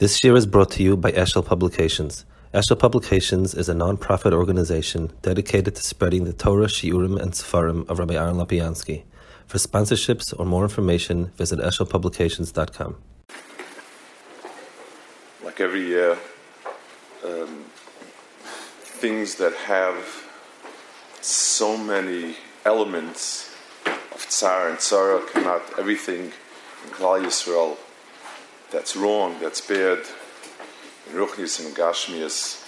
This year is brought to you by Eshel Publications. Eshel Publications is a non-profit organization dedicated to spreading the Torah, Shiurim, and Sefarim of Rabbi Aaron Lopiansky. For sponsorships or more information, visit eshelpublications.com. Like every year, um, things that have so many elements of Tsar and Tzara come out, everything in Klal Yisrael that's wrong, that's bad, in Ruchnis and Gashmias,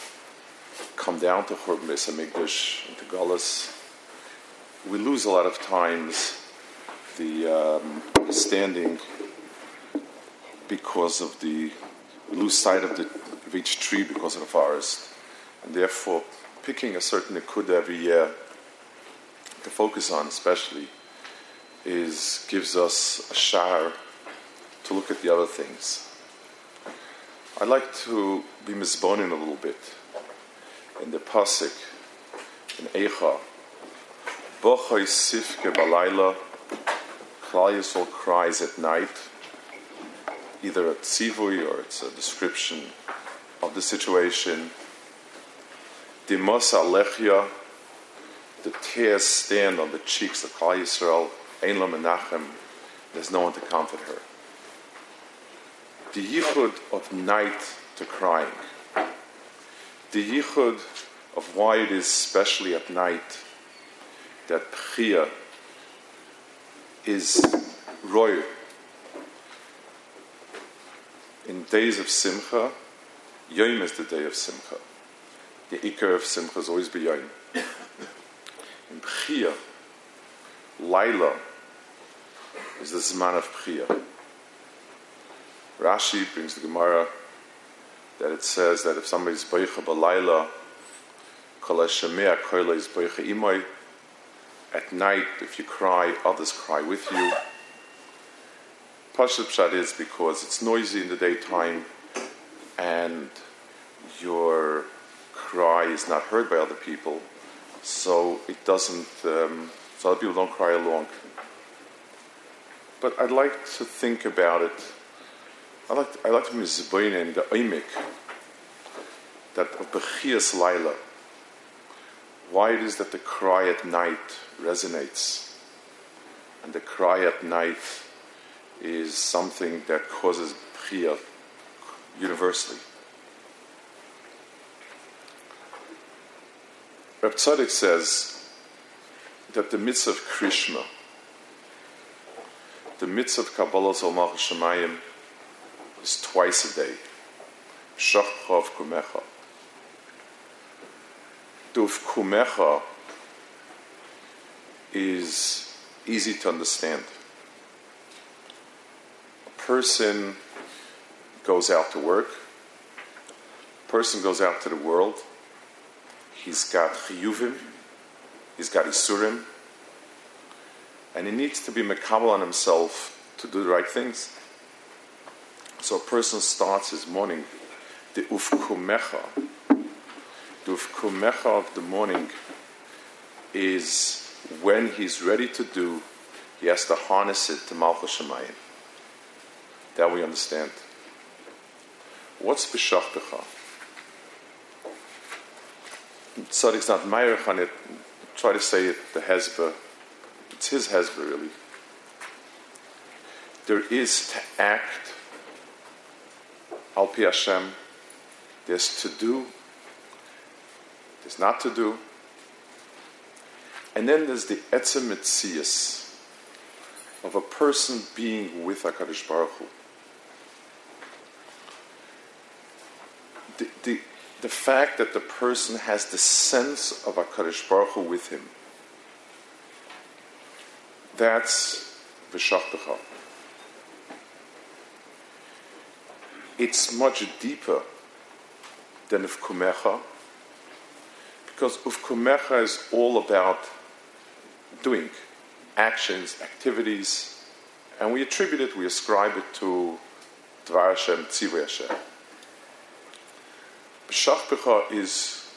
come down to Churban Beis Hamikdash, into Golas. We lose a lot of times the um, standing because of the we lose sight of the of each tree because of the forest, and therefore picking a certain nikud every year to focus on, especially, is gives us a shar to look at the other things. I'd like to be misboning a little bit in the pasuk in Eicha. Bochoy sifke balayla, Klal cries at night. Either a tzivui or it's a description of the situation. Dimos alechia, the tears stand on the cheeks of Klal Yisrael. Ein menachem, there's no one to comfort her the yichud of night to crying, the yichud of why it is especially at night that Pchia is royal. In days of Simcha, Yom is the day of Simcha. The Iker of Simcha is always Yom. In Pchia, Laila is the Zman of Pchia. Rashi brings the Gemara that it says that if somebody's boicha koila is at night, if you cry, others cry with you. Pashut Pshat is because it's noisy in the daytime and your cry is not heard by other people, so it doesn't, um, so other people don't cry along. But I'd like to think about it I like I like to in the oimik that of Bechias Laila. Why it is that the cry at night resonates, and the cry at night is something that causes Bechia universally. Reb Tzadok says that the mitzvah of Krishma, the mitzvah of Kabbalah Zolmach Shemayim, twice a day. Shachov kumecha. Duf kumecha is easy to understand. A person goes out to work. A person goes out to the world. He's got chiyuvim. He's got isurim. And he needs to be mekabel on himself to do the right things. So a person starts his morning, the ufkumecha. The ufkumecha of the morning is when he's ready to do, he has to harness it to Malchus Shemayim. That we understand. What's b'shachtecha? Tzadik's not Meirich on it. Try to say it, the Hezbollah. It's his Hezbollah, really. There is to act Al Pi Hashem, there's to do, there's not to do, and then there's the etzem mitzias of a person being with HaKadosh Baruch Hu. The, the, the fact that the person has the sense of HaKadosh Baruch Hu with him, that's V'shachtecha. It's much deeper than Ufkumecha, because Ufkumecha is all about doing actions, activities, and we attribute it, we ascribe it to Dvar Hashem, Tzivay Hashem. B'shachpecha is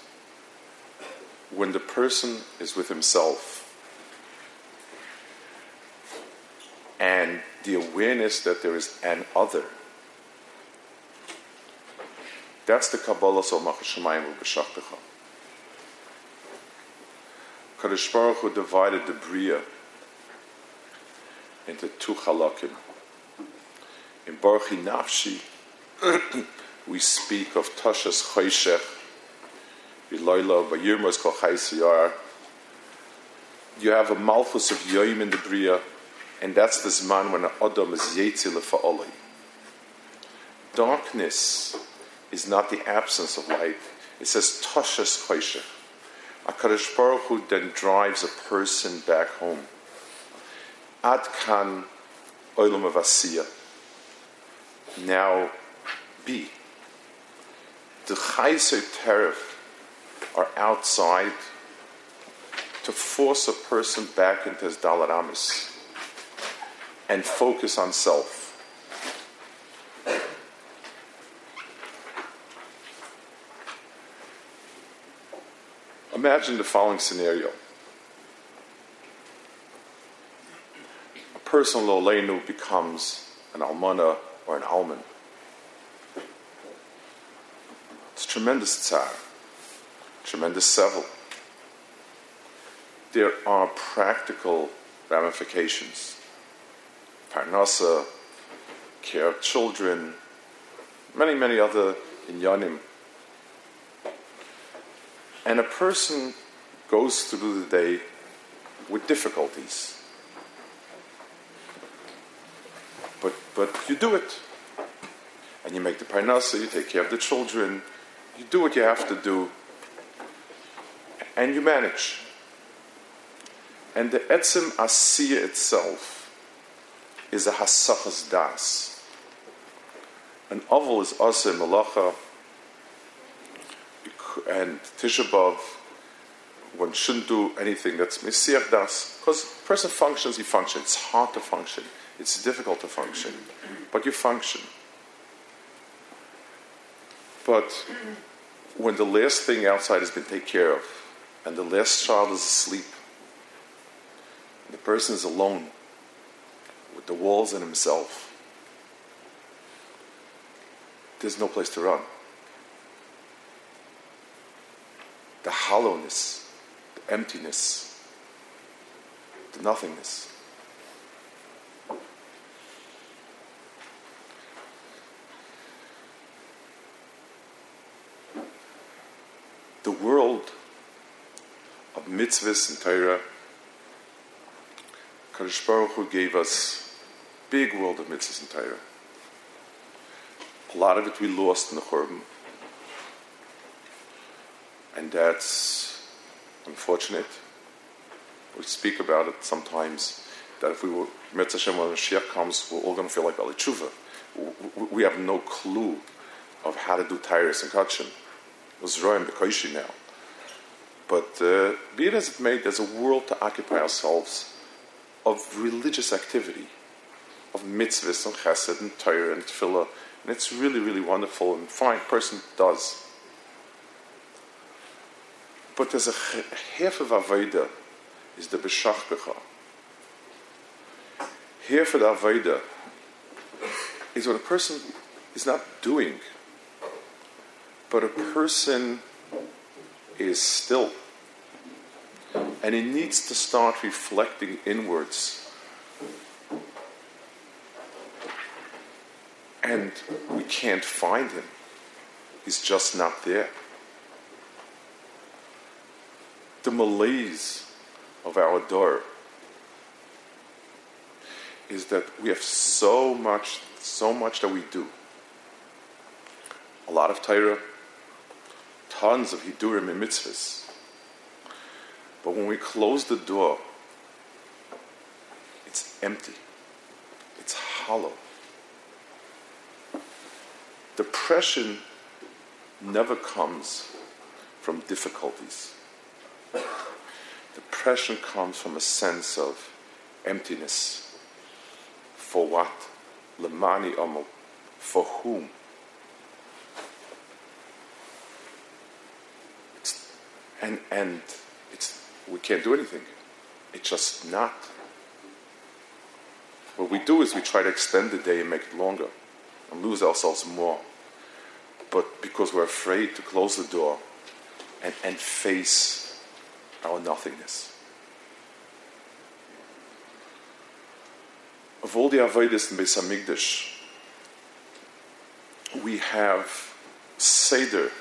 when the person is with himself and the awareness that there is an other That's the Kabbalah so Machashamayim B'Shachtecha. Kadosh Baruch Hu divided the Bria into two halakim. In Baruch Nafshi, we speak of Tashas Choshech, Yiloila, Bayirmos Kol Chaisiyar. You have a Malchus of Yoim in the Bria, and that's this man when an Adam is Yetzil Fa'olai. Darkness is not the absence of light. It says Tashas Choshech. HaKadosh Baruch Hu then drives a person back home. Ad kan olam. Now be. The chayser terif are outside to force a person back into his dalaramis and focus on self. Imagine the following scenario. A person Lolenu becomes an almana or an alman. It's tremendous tsar, tremendous sevel. There are practical ramifications. Parnasa, care of children, many, many other inyanim and a person goes through the day with difficulties. But, but you do it. And you make the parnasa, you take care of the children, you do what you have to do, and you manage. And the etzim asiya itself is a hasachas das. An oval is asa malacha, and Tisha B'Av, one shouldn't do anything that's Mesiach Das, because person functions, he functions. It's hard to function. It's difficult to function, but you function. But when the last thing outside has been taken care of, and the last child is asleep, the person is alone with the walls and himself, there's no place to run. the hollowness, the emptiness, the nothingness. The world of mitzvahs and Torah, Kadosh Baruch Hu gave us big world of mitzvahs and Torah. A lot of it we lost in the Churban and that's unfortunate. We speak about it sometimes that if we were Metz Hashem when Mashiach comes, we're all going to feel like Bali Tshuva. We have no clue of how to do Tyrus and Kachin. And Bekoishi now. But uh, be it as it may, there's a world to occupy ourselves of religious activity, of mitzvahs and chesed and Torah and tefillah, and it's really, really wonderful and fine. Person does. But there's a half of Avodah is the B'Shachbecha. Half of the Avodah is what a person is not doing, but a person is still. And he needs to start reflecting inwards. And we can't find him. He's just not there the malaise of our door is that we have so much, so much that we do. A lot of Torah, tons of Hidurim and mitzvahs. But when we close the door, it's empty, it's hollow. Depression never comes from difficulties. Depression comes from a sense of emptiness. For what? Lemani Omo. For whom? It's, and and it's we can't do anything. It's just not. What we do is we try to extend the day and make it longer and lose ourselves more. But because because we're afraid to close the door and, and face our nothingness. Of all the Avodas in Beis Hamikdash, we have Seder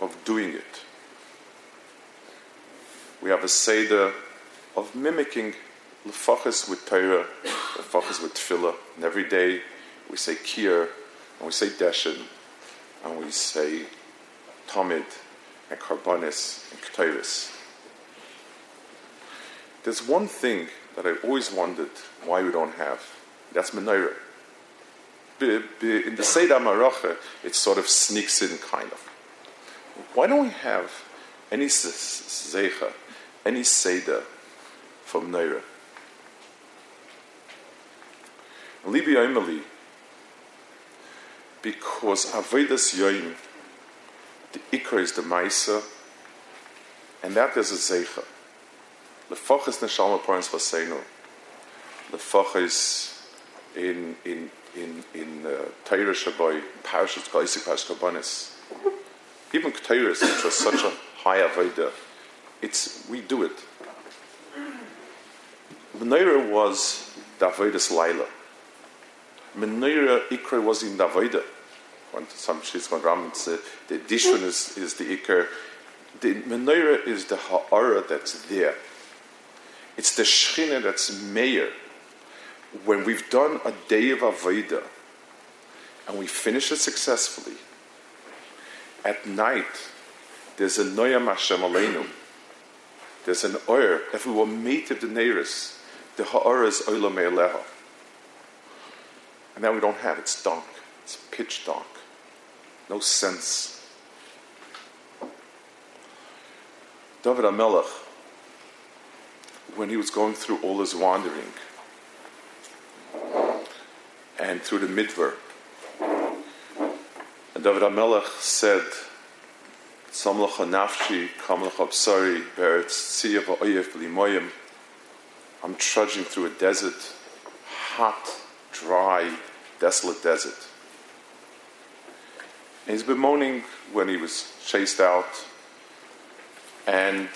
of doing it. We have a Seder of mimicking lefachas with Torah, lefachas with Tefillah, and every day we say Kier, and we say Deshen, and we say Tamid, and Karbonis, and Ketores. There's one thing that I've always wondered why we don't have. That's menorah. In the Seder Maracha, it sort of sneaks in, kind of. Why don't we have any zecha, any seder for menorah? Libi because Avedas Yoim, the Ikra is the Maisa, and that is a Zeicha. Lefach is Neshama Parents Vaseinu. Lefach is in, in, in, in uh, Torah Shabbai, Parashat Gaisik Parashat Kabbanis. Even Ketores, which was such a high Aveda, it's, we do it. Menorah was the Laila. Menorah Ikra was in the Aveda. When some shits around, the, the Dishon is, is the Ikra. The Menorah is the Ha'ara that's there. It's the Shechina that's mayor. When we've done a day of Aveda and we finish it successfully, at night there's a Noyam Hashem Aleinu. There's an Oyer. If we were made of the Neiris, the Ha'ara is Oila Me'aleha. And now we don't have it. It's dark. It's pitch dark. No sense. David HaMelech, when he was going through all his wandering and through the Midver, and David HaMelech said, Samlacha nafshi, kamlacha tziyav. I'm trudging through a desert, hot, dry, desolate desert. And he's bemoaning when he was chased out, and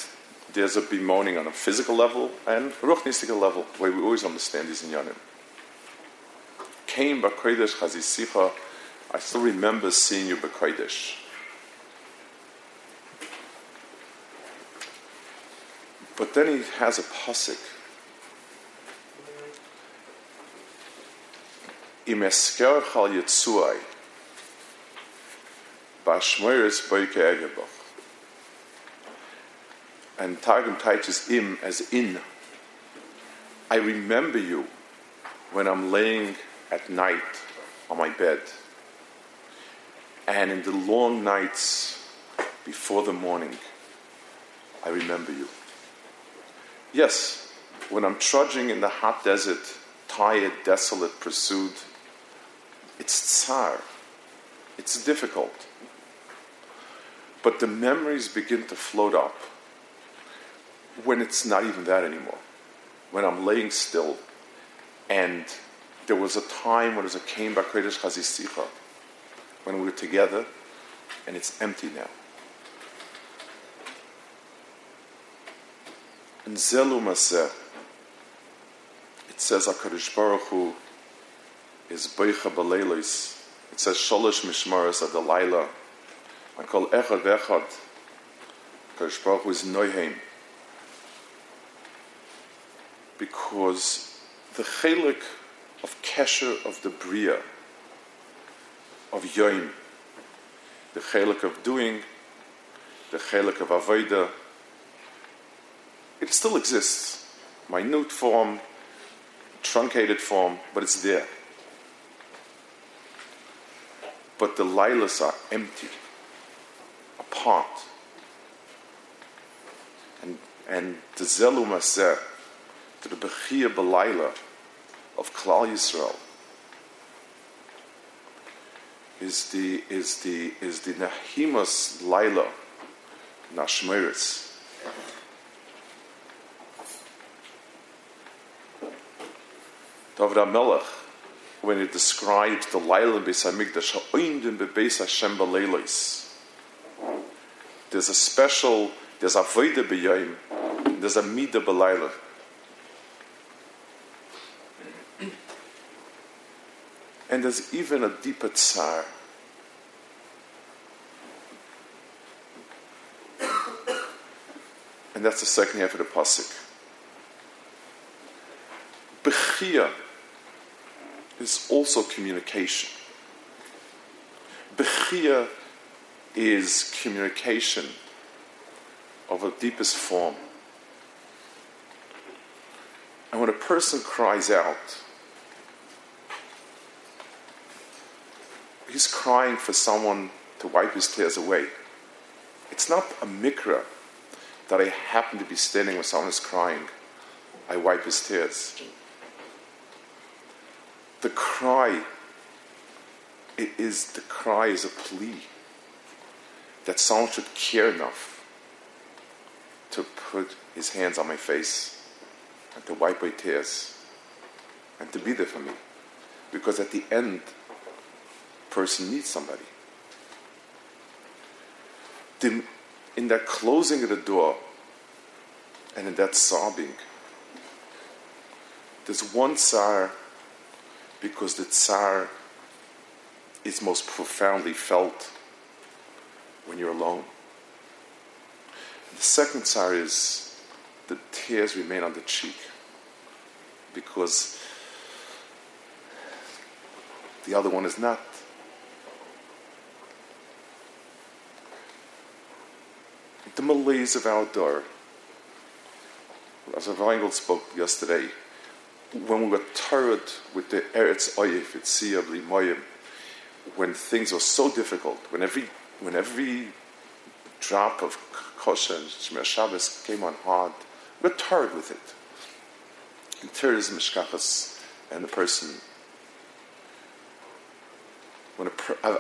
there's a bemoaning on a physical level and a ruchnistic level, the way we always understand these inyanim. Came b'kodesh chazisicha. I still remember seeing you b'kodesh. But then he has a pasuk. Im esker chal yitzuai, ba'ashmoyres boike egebach. And Targum teaches im as in. I remember you when I'm laying at night on my bed. And in the long nights before the morning, I remember you. Yes, when I'm trudging in the hot desert, tired, desolate, pursued, it's tsar. It's difficult. But the memories begin to float up when it's not even that anymore. When I'm laying still, and there was a time when it was a came by Kodesh Chazisicha, when we were together, and it's empty now. And Zelu Maseh, it says HaKadosh Baruch Hu is Beicha Balelis. It says Sholosh Mishmaras Adelaila. I call Echad Echad. HaKadosh Baruch Hu is Noiheim. Because the chelik of Kesher of the Bria, of Yoim, the chelik of doing, the chelik of Avodah, it still exists. Minute form, truncated form, but it's there. But the lilas are empty, apart. And, and the Zelu Maseh, to the Bechia Belaila of Klal Yisrael, is the is the is the Nahimas Laila Nashmeris. David HaMelech when it describes the Laila Beis Hamikdash, Ha'oindim Bebeis Hashem Baleilos. There's a special, there's a Voida B'Yayim, there's a Mida B'Laila. And there's even a deeper tsar. And that's the second half of the pasuk. Bechia is also communication. Bechia is communication of a deepest form. And when a person cries out, he's crying for someone to wipe his tears away. It's not a mikra that I happen to be standing when someone is crying. I wipe his tears. The cry it is the cry is a plea that someone should care enough to put his hands on my face and to wipe away tears and to be there for me. Because at the end, person needs somebody. The, in that closing of the door and in that sobbing, there's one tsar because the tsar is most profoundly felt when you're alone. The second tsar is the tears remain on the cheek because the other one is not. The malaise of our door. As Weingold spoke yesterday, when we were tired with the Eretz Oyef, Itzia, Moyim, when things were so difficult, when every, when every drop of kosher and Shemir Shabbos came on hard, we were tired with it. And terrorism, mishkachas, and the person, when a, per, a,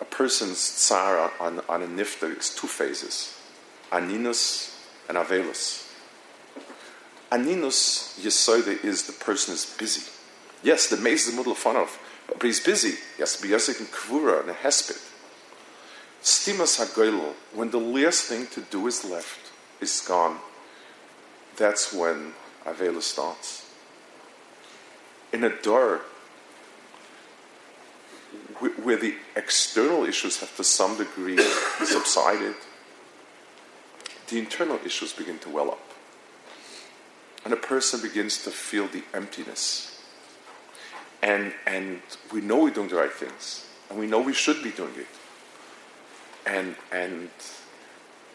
a person's tsar on, on a nifta is two phases, aninus and avelus. Aninus Yesoide is the person is busy. Yes, the maze is the middle fun of, but he's busy. He has to be Yosek and Kvura and a Hesped. Stimas HaGoylel, when the last thing to do is left, is gone, that's when Avela starts. In a door, where the external issues have to some degree subsided, the internal issues begin to well up and a person begins to feel the emptiness. And, and we know we're doing the right things, and we know we should be doing it. And, and,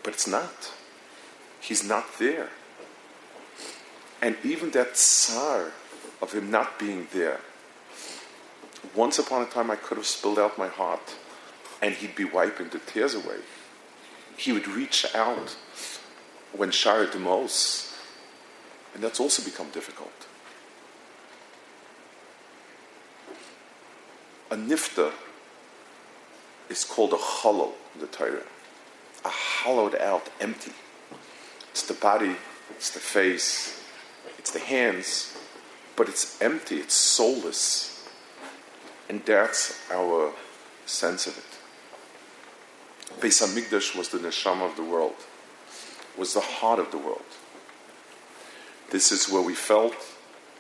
but it's not. He's not there. And even that tsar of him not being there, once upon a time I could have spilled out my heart and he'd be wiping the tears away. He would reach out when Shara Demos and that's also become difficult. A nifta is called a hollow in the Torah, a hollowed out, empty. It's the body, it's the face, it's the hands, but it's empty, it's soulless. And that's our sense of it. Beis Hamikdash was the neshama of the world, was the heart of the world. This is where we felt,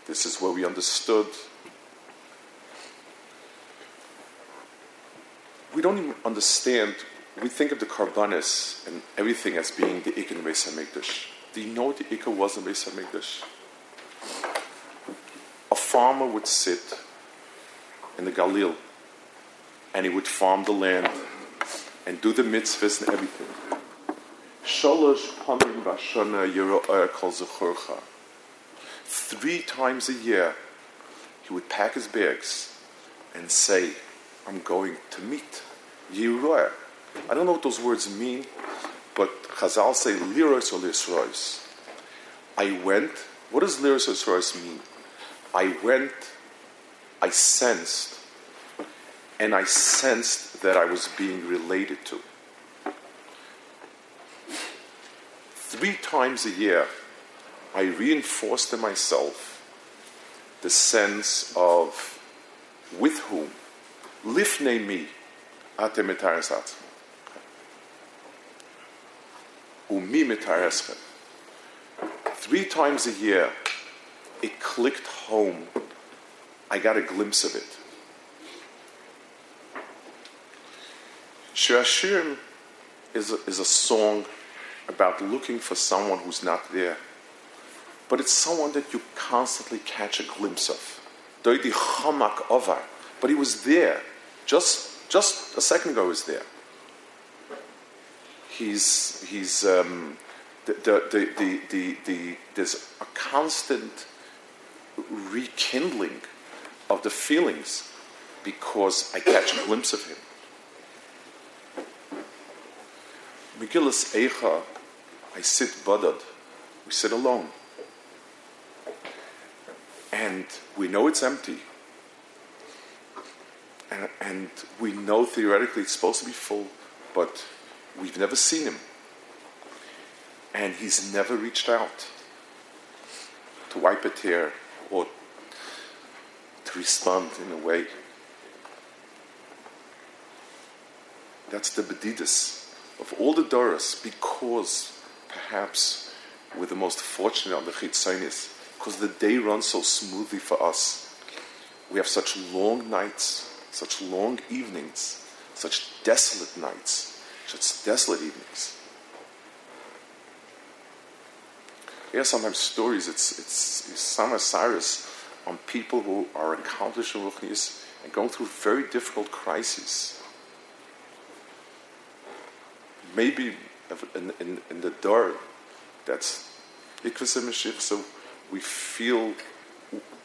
this is where we understood. We don't even understand, we think of the Karbanis and everything as being the in Beis HaMikdash. Do you know what the Ikka was in Beis HaMikdash? A farmer would sit in the Galil and he would farm the land and do the mitzvahs and everything. Sholosh pamim bashana yiro kol three times a year, he would pack his bags and say, I'm going to meet Yeruah. I don't know what those words mean, but Chazal say liros or. I went, what does liros or mean? I went, I sensed, and I sensed that I was being related to. Three times a year, I reinforced in myself the sense of with whom? Lifnei mi ate mitaris atzma. Umi mitareschem. Three times a year, it clicked home. I got a glimpse of it. Shir is a, is a song about looking for someone who's not there. But it's someone that you constantly catch a glimpse of. But he was there. Just, just a second ago, he was there. He's, he's um, the, the, the, the, the, there's a constant rekindling of the feelings because I catch a glimpse of him. Megillus Eicha, I sit budad. We sit alone. And we know it's empty. And, and we know theoretically it's supposed to be full, but we've never seen him. And he's never reached out to wipe a tear or to respond in a way. That's the bedidus of all the Doras, because perhaps we're the most fortunate on the Chitzonis, because the day runs so smoothly for us. We have such long nights, such long evenings, such desolate nights, such desolate evenings. There sometimes stories, it's, it's, it's some Cyrus on people who are accomplished in Ruchnias and going through very difficult crises maybe in, in, in the door that's Ikvasa Mashiach, so we feel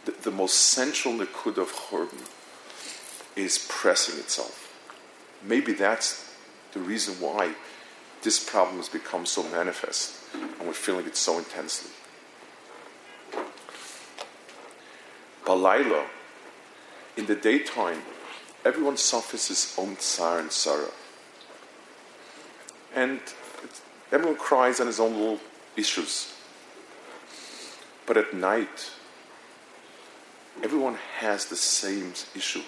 the, the most central Nikud of Chorban is pressing itself. Maybe that's the reason why this problem has become so manifest and we're feeling it so intensely. Balayla, in the daytime, everyone suffers his own tsar and sorrow and everyone cries on his own little issues. But at night, everyone has the same issue.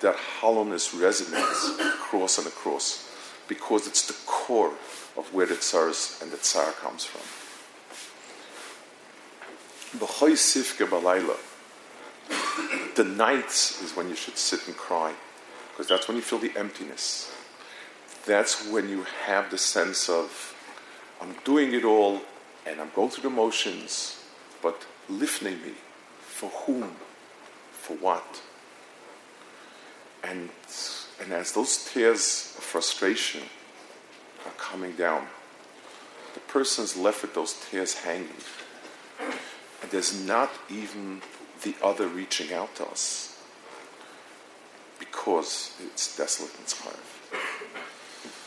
That hollowness resonates across and across because it's the core of where the tsars and the tsar comes from. The nights is when you should sit and cry because that's when you feel the emptiness that's when you have the sense of, I'm doing it all and I'm going through the motions, but lifting me. For whom? For what? And, and as those tears of frustration are coming down, the person's left with those tears hanging. And there's not even the other reaching out to us because it's desolate and it's.